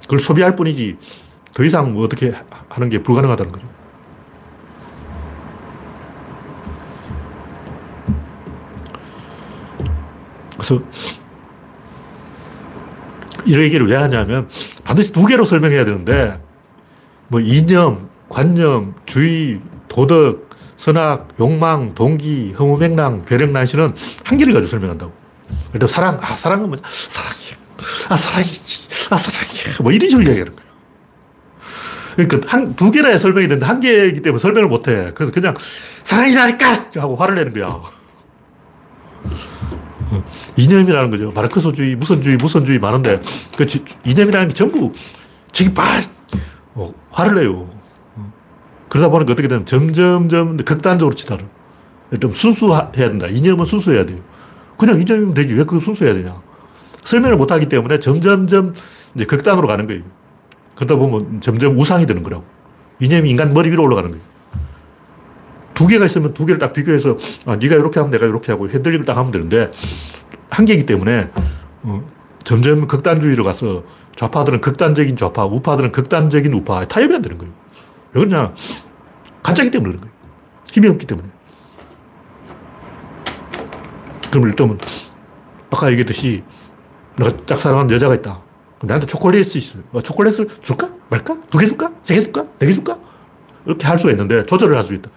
그걸 소비할 뿐이지 더 이상 뭐 어떻게 하는 게 불가능하다는 거죠. 그래서 이 얘기를 왜 하냐면 반드시 두 개로 설명해야 되는데 뭐 이념, 관념, 주의, 도덕, 선악, 욕망, 동기, 허무맹랑, 괴력 난신은 한 개를 가지고 설명한다고. 그래도 사랑, 아, 사랑은 뭐냐? 사랑이야. 아, 사랑이지. 아, 사랑이야. 뭐 이런 식으로 이야기하는 거예요. 그러니까 한, 두 개나 설명이 되는데 한 개이기 때문에 설명을 못 해. 그래서 그냥 사랑이라니까! 하고 화를 내는 거야. 이념이라는 거죠. 마르크스주의, 무선주의, 무선주의 많은데 그 이념이라는 게 전부 저기 막 어, 화를 내요. 그러다 보니까 어떻게 되면 점점점 극단적으로 치달아. 좀 순수해야 된다. 이념은 순수해야 돼요. 그냥 이념이면 되지. 왜 그거 순수해야 되냐. 설명을 못 하기 때문에 점점점 이제 극단으로 가는 거예요. 그러다 보면 점점 우상이 되는 거라고. 이념이 인간 머리 위로 올라가는 거예요. 두 개가 있으면 두 개를 딱 비교해서 아, 네가 이렇게 하면 내가 이렇게 하고 핸들링을 딱 하면 되는데 한 개이기 때문에 어, 점점 극단주의로 가서 좌파들은 극단적인 좌파, 우파들은 극단적인 우파 타협이 안 되는 거예요. 왜 그러냐? 가짜기 때문에 그런 거예요. 힘이 없기 때문에. 그럼 일단 아까 얘기했듯이 내가 짝사랑하는 여자가 있다. 나한테 초콜릿이 있어요. 어, 초콜릿을 줄까? 말까? 두 개 줄까? 세 개 줄까? 네 개 줄까? 이렇게 할 수가 있는데 조절을 할 수 있다.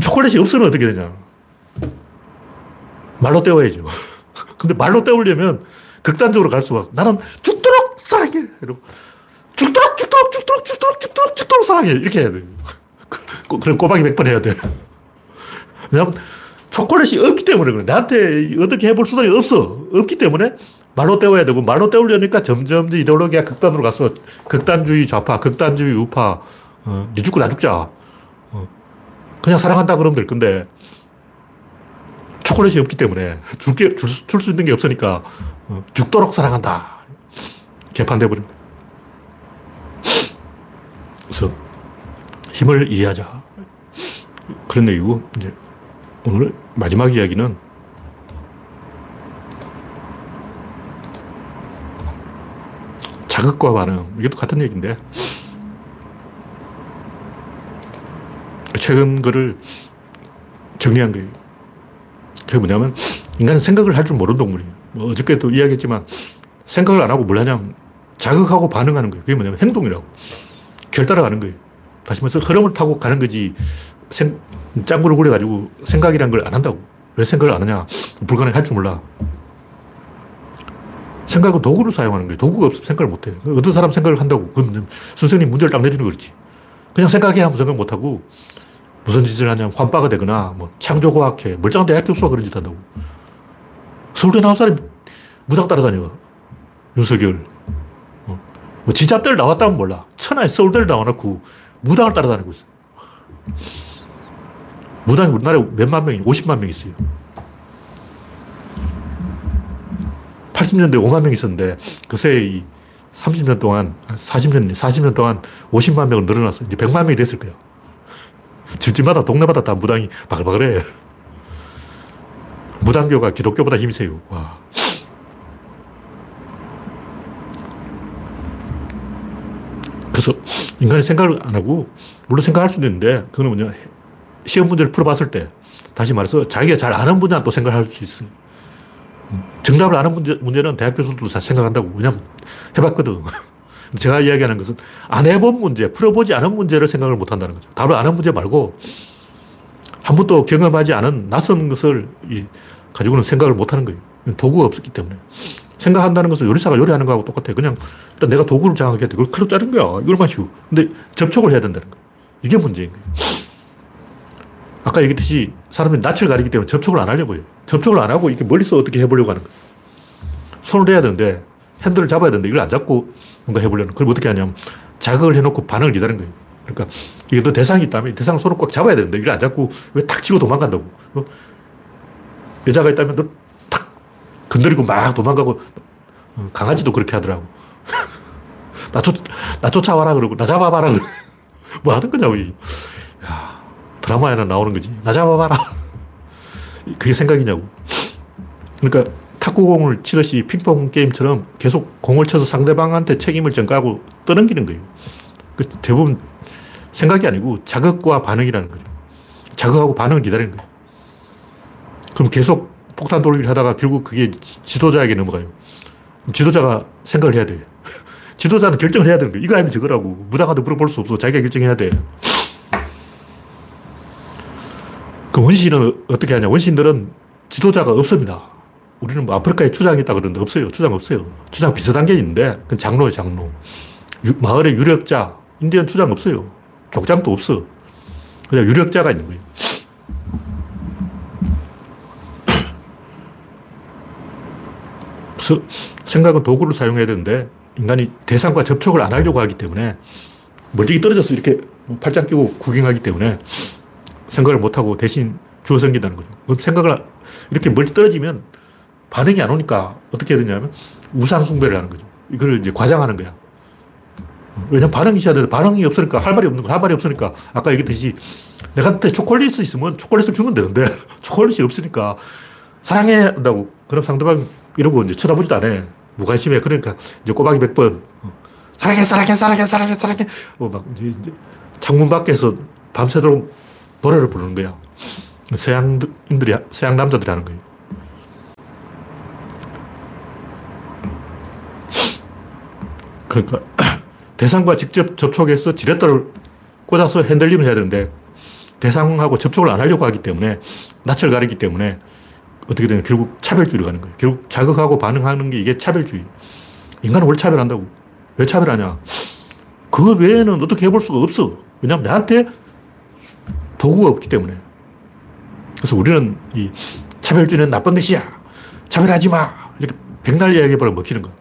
초콜릿이 없으면 어떻게 되냐. 말로 때워야죠. 근데 말로 때우려면 극단적으로 갈 수가 없어. 나는 죽도록 사랑해. 이러고 죽도록, 죽도록, 죽도록, 죽도록, 죽도록, 죽도록 사랑해. 이렇게 해야 돼. 그럼 꼬박이 100번 해야 돼. 왜냐면 초콜릿이 없기 때문에 그래. 나한테 어떻게 해볼 수단이 없어. 없기 때문에 말로 때워야 되고, 말로 때우려니까 점점 이데올로기가 극단으로 가서 극단주의 좌파, 극단주의 우파, 어, 니 죽고 나 죽자. 어, 그냥 사랑한다 그러면 될 건데, 초콜릿이 없기 때문에 줄게, 줄, 줄 수 있는 게 없으니까 어, 죽도록 사랑한다. 개판돼 버린 그래서 힘을 이해하자. 그런 얘기고, 이제 오늘 마지막 이야기는 자극과 반응. 이것도 같은 얘기인데. 최근 글을 정리한 거예요. 그게 뭐냐면, 인간은 생각을 할 줄 모르는 동물이에요. 뭐 어저께도 이야기했지만, 생각을 안 하고 뭘 하냐면, 자극하고 반응하는 거예요. 그게 뭐냐면 행동이라고. 결 따라가는 거예요. 다시 말해서 흐름을 타고 가는 거지, 생, 짱구를 굴려가지고 생각이란 걸 안 한다고. 왜 생각을 안 하냐? 불가능해 할줄 몰라. 생각은 도구를 사용하는 거예요. 도구가 없으면 생각을 못 해. 어떤 사람 생각을 한다고. 그럼 선생님 문제를 딱 내주는 거지. 그냥 생각해 하면 생각 못 하고 무슨 짓을 하냐면 환빠가 되거나 뭐 창조과학회, 멀쩡한 대학 교수가 그런 짓 한다고. 서울대 나온 사람이 무당 따라다녀. 윤석열. 어. 뭐 지잡들 나왔다면 몰라. 천하에 서울대를 나와놓고 무당을 따라다니고 있어. 무당이 우리나라에 몇만 명이, 50만 명 있어요. 80년대 5만 명 있었는데, 그새 이 30년 동안, 40년, 40년 동안 50만 명을 늘어났어. 이제 100만 명이 됐을 거야. 집집마다, 동네마다 다 무당이 바글바글해. 무당교가 기독교보다 힘이 세요. 와. 그래서 인간이 생각을 안 하고, 물론 생각할 수도 있는데, 그거는 뭐냐, 시험 문제를 풀어봤을 때, 다시 말해서 자기가 잘 아는 분야는 또 생각할 수 있어요. 정답을 아는 문제, 문제는 대학 교수들도 다 생각한다고. 왜냐면 해봤거든. 제가 이야기하는 것은 안 해본 문제, 풀어보지 않은 문제를 생각을 못 한다는 거죠. 답을 아는 문제 말고 한 번도 경험하지 않은 낯선 것을 가지고는 생각을 못 하는 거예요. 도구가 없었기 때문에. 생각한다는 것은 요리사가 요리하는 거하고 똑같아요. 그냥 일단 내가 도구를 장악해야 돼. 그걸 칼로 자른 거야. 이걸만 쉬워. 근데 접촉을 해야 된다는 거예요. 이게 문제인 거예요. 아까 얘기했듯이 사람이 낯을 가리기 때문에 접촉을 안 하려고 해요. 접촉을 안 하고 이렇게 멀리서 어떻게 해보려고 하는 거예요. 손을 대야 되는데 핸들을 잡아야 되는데 이걸 안 잡고 뭔가 해보려는 그걸 어떻게 하냐면 자극을 해놓고 반응을 기다리는 거예요. 그러니까 이게 또 대상이 있다면 대상을 손을 꽉 잡아야 되는데 이걸 안 잡고 왜 탁 치고 도망간다고. 어? 여자가 있다면 너탁 건드리고 막 도망가고 어, 강아지도 그렇게 하더라고. 나, 쫓, 나 쫓아와라 그러고 나 잡아봐라 뭐 하는 거냐고. 야, 드라마에나 나오는 거지. 나 잡아봐라. 그게 생각이냐고. 그러니까 탁구공을 치듯이 핑퐁 게임처럼 계속 공을 쳐서 상대방한테 책임을 전가하고 떠넘기는 거예요. 그 대부분 생각이 아니고 자극과 반응이라는 거죠. 자극하고 반응을 기다리는 거예요. 그럼 계속 폭탄 돌리기를 하다가 결국 그게 지도자에게 넘어가요. 지도자가 생각을 해야 돼. 지도자는 결정을 해야 되는 거예요. 이거 아니면 저거라고. 무당한테 물어볼 수 없어. 자기가 결정해야 돼. 그 원시인은 어떻게 하냐. 원시인들은 지도자가 없습니다. 우리는 뭐 아프리카에 추장이 있다 그러는데 없어요. 추장 없어요. 추장 비슷한 게 있는데, 그 장로예요, 장로. 유, 마을에 유력자, 인디언 추장 없어요. 족장도 없어. 그냥 유력자가 있는 거예요. 그래 서 생각은 도구를 사용해야 되는데, 인간이 대상과 접촉을 안 하려고 하기 때문에, 멀리 떨어져서 이렇게 팔짱 끼고 구경하기 때문에 생각을 못하고 대신 주어 생긴다는 거죠. 그럼 생각을 이렇게 멀리 떨어지면 반응이 안 오니까 어떻게 해야 되냐면 우상숭배를 하는 거죠. 이걸 이제 과장하는 거야. 왜냐면 반응이 있어야 되는데 반응이 없으니까 할 말이 없는 거야. 할 말이 없으니까 아까 얘기했듯이 내가 때 초콜릿이 있으면 초콜릿을 주면 되는데 초콜릿이 없으니까 사랑해 한다고. 그럼 상대방 이러고 이제 쳐다보지도 않아. 무관심해. 그러니까 이제 꼬박이 100번 사랑해, 사랑해, 사랑해, 사랑해, 사랑해. 어, 막 이제, 이제 창문 밖에서 밤새도록 노래를 부르는 거야. 서양인들이, 서양 남자들이 하는 거예요. 그러니까 대상과 직접 접촉해서 지렛대를 꽂아서 핸들림을 해야 되는데 대상하고 접촉을 안 하려고 하기 때문에 낯을 가리기 때문에 어떻게 되냐 결국 차별주의로 가는 거예요. 결국 자극하고 반응하는 게 이게 차별주의. 인간은 원래 차별한다고. 왜 차별하냐? 그 외에는 어떻게 해볼 수가 없어. 왜냐하면 나한테 도구가 없기 때문에. 그래서 우리는 이 차별주의는 나쁜 것이야. 차별하지 마. 이렇게 백날 이야기해버려 먹히는 거야.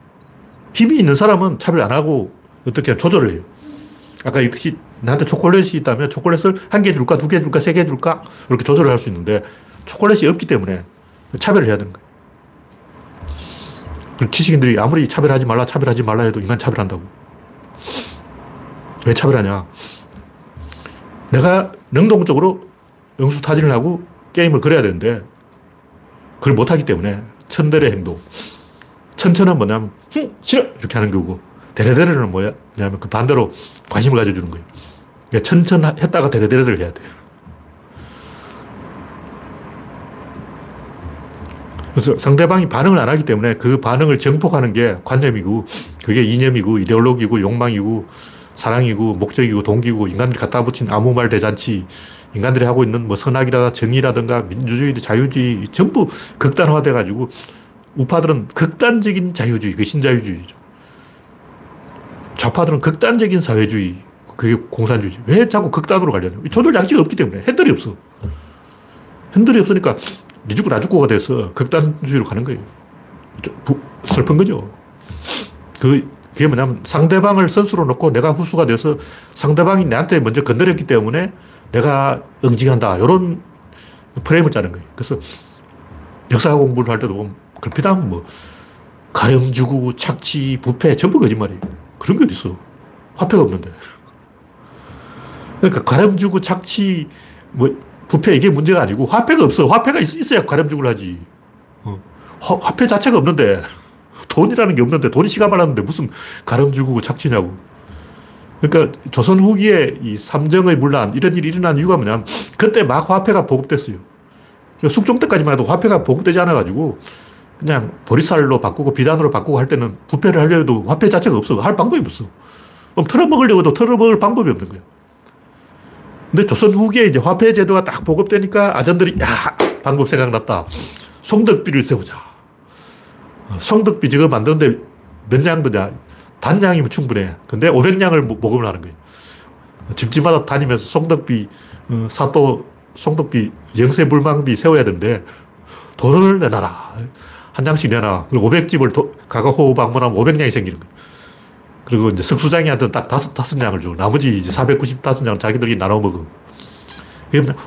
힘이 있는 사람은 차별 안 하고 어떻게 조절을 해요. 아까 얘기했듯이 나한테 초콜릿이 있다면 초콜릿을 한 개 줄까, 두 개 줄까, 세 개 줄까? 이렇게 조절을 할 수 있는데 초콜릿이 없기 때문에 차별을 해야 되는 거예요. 지식인들이 아무리 차별하지 말라, 차별하지 말라 해도 인간 차별한다고. 왜 차별하냐? 내가 능동적으로 영수타진을 하고 게임을 그려야 되는데 그걸 못하기 때문에 천들의 행동. 천천은 뭐냐면, 흠, 싫어! 이렇게 하는 거고, 데레데레는 뭐야?냐면 그 반대로 관심을 가져주는 거예요. 그러니까 천천 했다가 데레데레를 해야 돼요. 그래서 상대방이 반응을 안 하기 때문에 그 반응을 정폭하는 게 관념이고, 그게 이념이고, 이데올로기고, 욕망이고, 사랑이고, 목적이고, 동기고, 인간들이 갖다 붙인 아무 말 대잔치, 인간들이 하고 있는 뭐 선악이라 정의라든가 민주주의, 자유주의 전부 극단화돼 가지고 우파들은 극단적인 자유주의, 그 신자유주의죠. 좌파들은 극단적인 사회주의, 그게 공산주의. 왜 자꾸 극단으로 가려냐? 조절 장치가 없기 때문에. 핸들이 없어. 핸들이 없으니까 니 죽고 나 죽고가 돼서 극단주의로 가는 거예요. 부, 슬픈 거죠. 그, 그게 뭐냐면 상대방을 선수로 놓고 내가 후수가 돼서 상대방이 나한테 먼저 건드렸기 때문에 내가 응징한다. 이런 프레임을 짜는 거예요. 그래서 역사 공부를 할 때도 보면 글피당 뭐 가렴 주고 착취 부패 전부 거짓말이에요. 그런 게 어딨어. 화폐가 없는데. 그러니까 가렴 주고 착취 뭐 부패 이게 문제가 아니고 화폐가 없어. 화폐가 있, 어야 가렴 주고를 하지. 어. 화, 화폐 자체가 없는데 돈이라는 게 없는데 돈이 시간 말랐는데 무슨 가렴 주고 착취냐고. 그러니까 조선 후기에 이 삼정의 문란 이런 일이 일어난 이유가 뭐냐면 그때 막 화폐가 보급됐어요. 숙종 때까지만 해도 화폐가 보급되지 않아가지고 그냥 보리쌀로 바꾸고 비단으로 바꾸고 할 때는 부패를 하려 해도 화폐 자체가 없어. 할 방법이 없어. 그럼 털어먹으려고 해도 털어먹을 방법이 없는 거야. 근데 조선 후기에 이제 화폐 제도가 딱 보급되니까 아전들이 야 방법 생각났다. 송덕비를 세우자. 송덕비 지금 만드는데 몇냥 드냐? 단량이면 충분해. 근데 500량을 모금을 하는 거예요. 집집마다 다니면서 송덕비, 어, 사또, 송덕비, 영세불망비 세워야 되는데 돈을 내놔라. 한 장씩 내놔. 그리고 500집을 도, 가가호 방문하면 500량이 생기는 거예요. 그리고 이제 석수장이한테는 딱 다섯, 다섯 량을 주고 나머지 이제 495량 자기들이 나눠 먹어.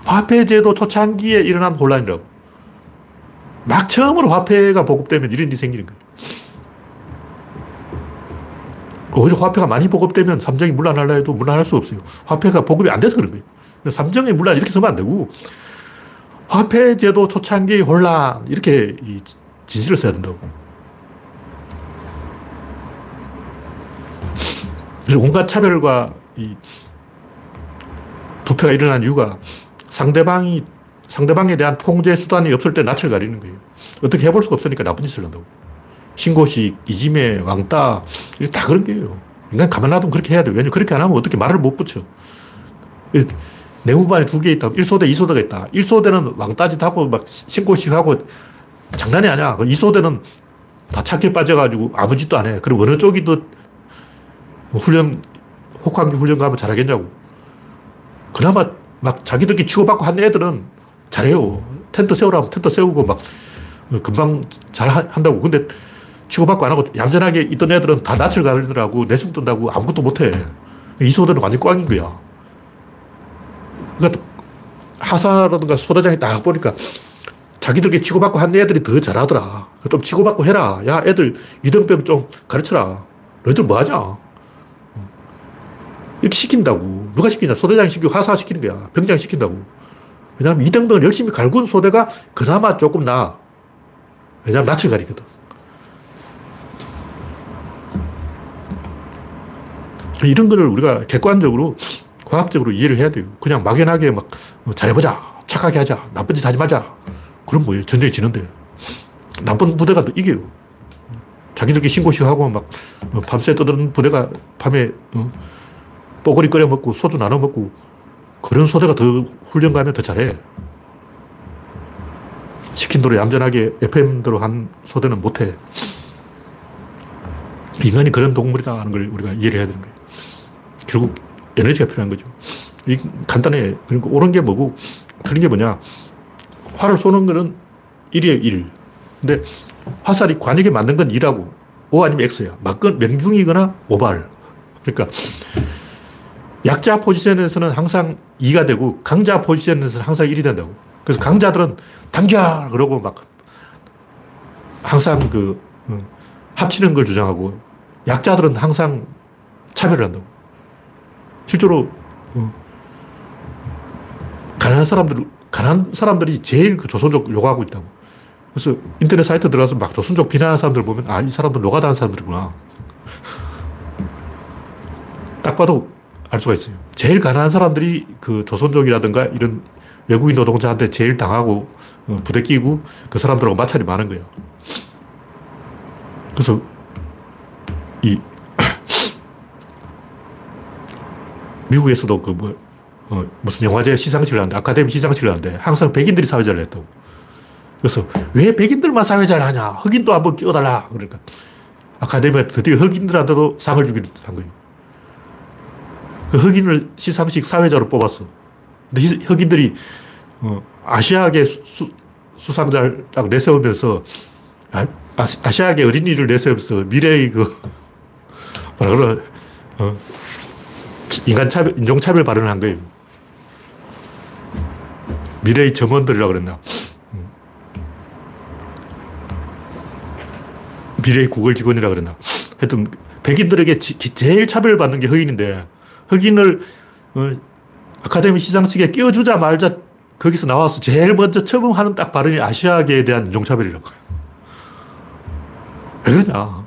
화폐제도 초창기에 일어난 혼란이라고. 막 처음으로 화폐가 보급되면 이런 일이 생기는 거예요. 오히려 화폐가 많이 보급되면 삼정이 문란하려 해도 문란할 수 없어요. 화폐가 보급이 안 돼서 그런 거예요. 삼정의 문란 이렇게 쓰면 안 되고 화폐제도 초창기 혼란 이렇게 진실을 써야 된다고. 온갖 차별과 이 부패가 일어난 이유가 상대방이 상대방에 대한 통제 수단이 없을 때 낯을 가리는 거예요. 어떻게 해볼 수가 없으니까 나쁜 짓을 한다고. 신고식, 이지매, 왕따, 이게 다 그런 거예요. 인간 가만 놔두면 그렇게 해야 돼. 왜냐면 그렇게 안 하면 어떻게 말을 못 붙여. 내무반에 두 개 있다. 1소대, 2소대가 있다. 1소대는 왕따짓 하고 막 신고식 하고 장난이 아니야. 2소대는 다 착해 빠져가지고 아무 짓도 안 해. 그리고 어느 쪽이 더 훈련, 혹한기 훈련 가면 잘하겠냐고. 그나마 막 자기들끼리 치고받고 한 애들은 잘해요. 텐트 세우라면 텐트 세우고 막 금방 잘 한다고. 근데 치고받고 안 하고 얌전하게 있던 애들은 다 낯을 가리더라고. 내숭 뜬다고 아무것도 못해. 이소대는 완전 꽝인 거야. 그러니까 하사라든가 소대장이 딱 보니까 자기들끼리 치고받고 한 애들이 더 잘하더라. 좀 치고받고 해라. 야, 애들 이등병 좀 가르쳐라. 너희들 뭐 하냐? 이렇게 시킨다고. 누가 시키냐? 소대장이 시키고 하사 시키는 거야. 병장이 시킨다고. 왜냐하면 이등병을 열심히 갈군 소대가 그나마 조금 나아. 왜냐하면 낯을 가리거든. 이런 거를 우리가 객관적으로, 과학적으로 이해를 해야 돼요. 그냥 막연하게 막 잘해보자. 착하게 하자. 나쁜 짓 하지 말자. 그럼 뭐예요? 전쟁이 지는데. 나쁜 부대가 이겨요. 자기들끼리 신고식 하고 막 밤새 떠드는 부대가 밤에 어, 뽀글이 끓여 먹고 소주 나눠 먹고 그런 소대가 더 훈련 가면 더 잘해. 시킨 대로 얌전하게 FM대로 한 소대는 못해. 인간이 그런 동물이다 하는 걸 우리가 이해를 해야 되는 거예요. 결국 에너지가 필요한 거죠. 이 간단해. 그러니까 옳은 게 뭐고 틀린 게 뭐냐. 활을 쏘는 거는 1이에요, 1. 근데 화살이 관역에 맞는 건 2라고. O 아니면 X야. 맞건 명중이거나 오발. 그러니까 약자 포지션에서는 항상 2가 되고 강자 포지션에서는 항상 1이 된다고. 그래서 강자들은 당겨! 그러고 막 항상 그 어, 합치는 걸 주장하고 약자들은 항상 차별을 한다고. 실제로 어, 가난한 사람들, 가난한 사람들이 제일 그 조선족 욕하고 있다고. 그래서 인터넷 사이트 들어가서 막 조선족 비난하는 사람들 보면 아, 이 사람들 노가다하는 사람들이구나. 딱 봐도 알 수가 있어요. 제일 가난한 사람들이 그 조선족이라든가 이런 외국인 노동자한테 제일 당하고 어, 부대 끼고 그 사람들하고 마찰이 많은 거예요. 그래서 이 미국에서도 그 뭐, 어, 무슨 영화제 시상식을 하는데, 아카데미 시상식을 하는데, 항상 백인들이 사회자를 했다고. 그래서 왜 백인들만 사회자를 하냐? 흑인도 한번 끼워달라. 그러니까. 아카데미가 드디어 흑인들한테도 상을 주기로 한 거예요. 그 흑인을 시상식 사회자로 뽑았어. 근데 흑인들이 어, 아시아계 수, 수상자를 딱 내세우면서 아, 아 시아계 어린이를 내세우면서 미래의 그 뭐라 그러 어, 인간 차별, 인종 차별 발언을 한 거예요. 미래의 점원들이라고 그랬나. 음. 미래의 구글 직원이라고 그랬나. 하여튼, 백인들에게 지, 제일 차별받는 게 흑인인데, 흑인을 어, 아카데미 시상식에 끼워주자 말자 거기서 나와서 제일 먼저 처음하는 딱 발언이 아시아계에 대한 인종차별이라고. 왜 그러냐.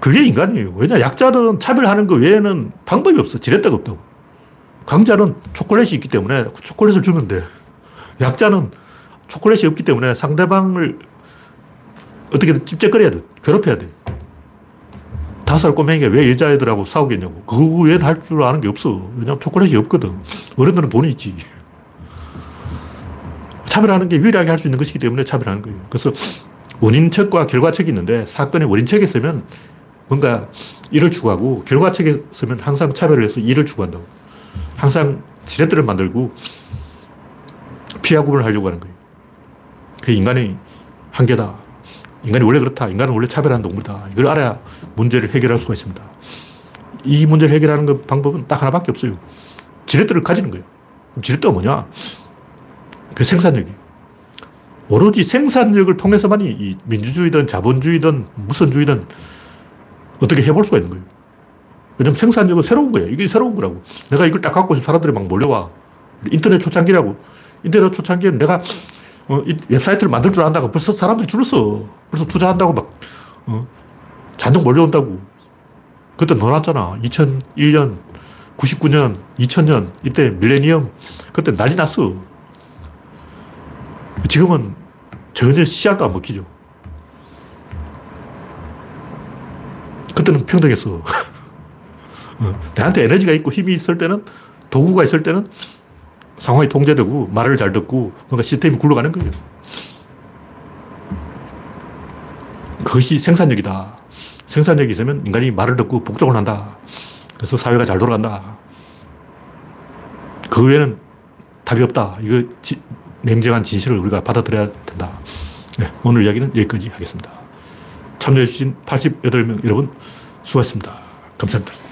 그게 인간이에요. 왜냐, 약자는 차별하는 거 외에는 방법이 없어. 지렛대가 없다고. 강자는 초콜릿이 있기 때문에 초콜릿을 주면 돼. 약자는 초콜릿이 없기 때문에 상대방을 어떻게든 찝쩍거려야 돼. 괴롭혀야 돼. 다섯 살 꼬맹이가 왜 여자애들하고 싸우겠냐고. 그거 외에는 할줄 아는 게 없어. 왜냐면 초콜릿이 없거든. 어른들은 돈이 있지. 차별하는 게 유일하게 할 수 있는 것이기 때문에 차별하는 거예요. 그래서 원인책과 결과책이 있는데 사건의 원인책에 쓰면 뭔가 일을 추구하고 결과책에 쓰면 항상 차별을 해서 일을 추구한다고. 항상 지렛대를 만들고 피하 구분을 하려고 하는 거예요. 그게 인간의 한계다. 인간이 원래 그렇다. 인간은 원래 차별하는 동물이다. 이걸 알아야 문제를 해결할 수가 있습니다. 이 문제를 해결하는 그 방법은 딱 하나밖에 없어요. 지렛대를 가지는 거예요. 지렛대가 뭐냐? 그 생산력이에요. 오로지 생산력을 통해서만이 이 민주주의든 자본주의든 무선주의든 어떻게 해볼 수가 있는 거예요. 왜냐면 생산력은 새로운 거예요. 이게 새로운 거라고. 내가 이걸 딱 갖고 있으면 사람들이 막 몰려와. 인터넷 초창기라고. 인터넷 초창기에는 내가 어, 웹사이트를 만들 줄 안다고 벌써 사람들이 줄었어. 벌써 투자한다고 막, 어, 잔뜩 몰려온다고. 그때 놀았잖아. 2001년, 99년, 2000년, 이때 밀레니엄. 그때 난리 났어. 지금은 전혀 씨알도 안 먹히죠. 그때는 평등했어. 어, 내한테 에너지가 있고 힘이 있을 때는, 도구가 있을 때는 상황이 통제되고 말을 잘 듣고 뭔가 시스템이 굴러가는 거예요. 그것이 생산력이다. 생산력이 있으면 인간이 말을 듣고 복종을 한다. 그래서 사회가 잘 돌아간다. 그 외에는 답이 없다. 이거 지, 냉정한 진실을 우리가 받아들여야 된다. 네, 오늘 이야기는 여기까지 하겠습니다. 참여해주신 88명 여러분 수고하셨습니다. 감사합니다.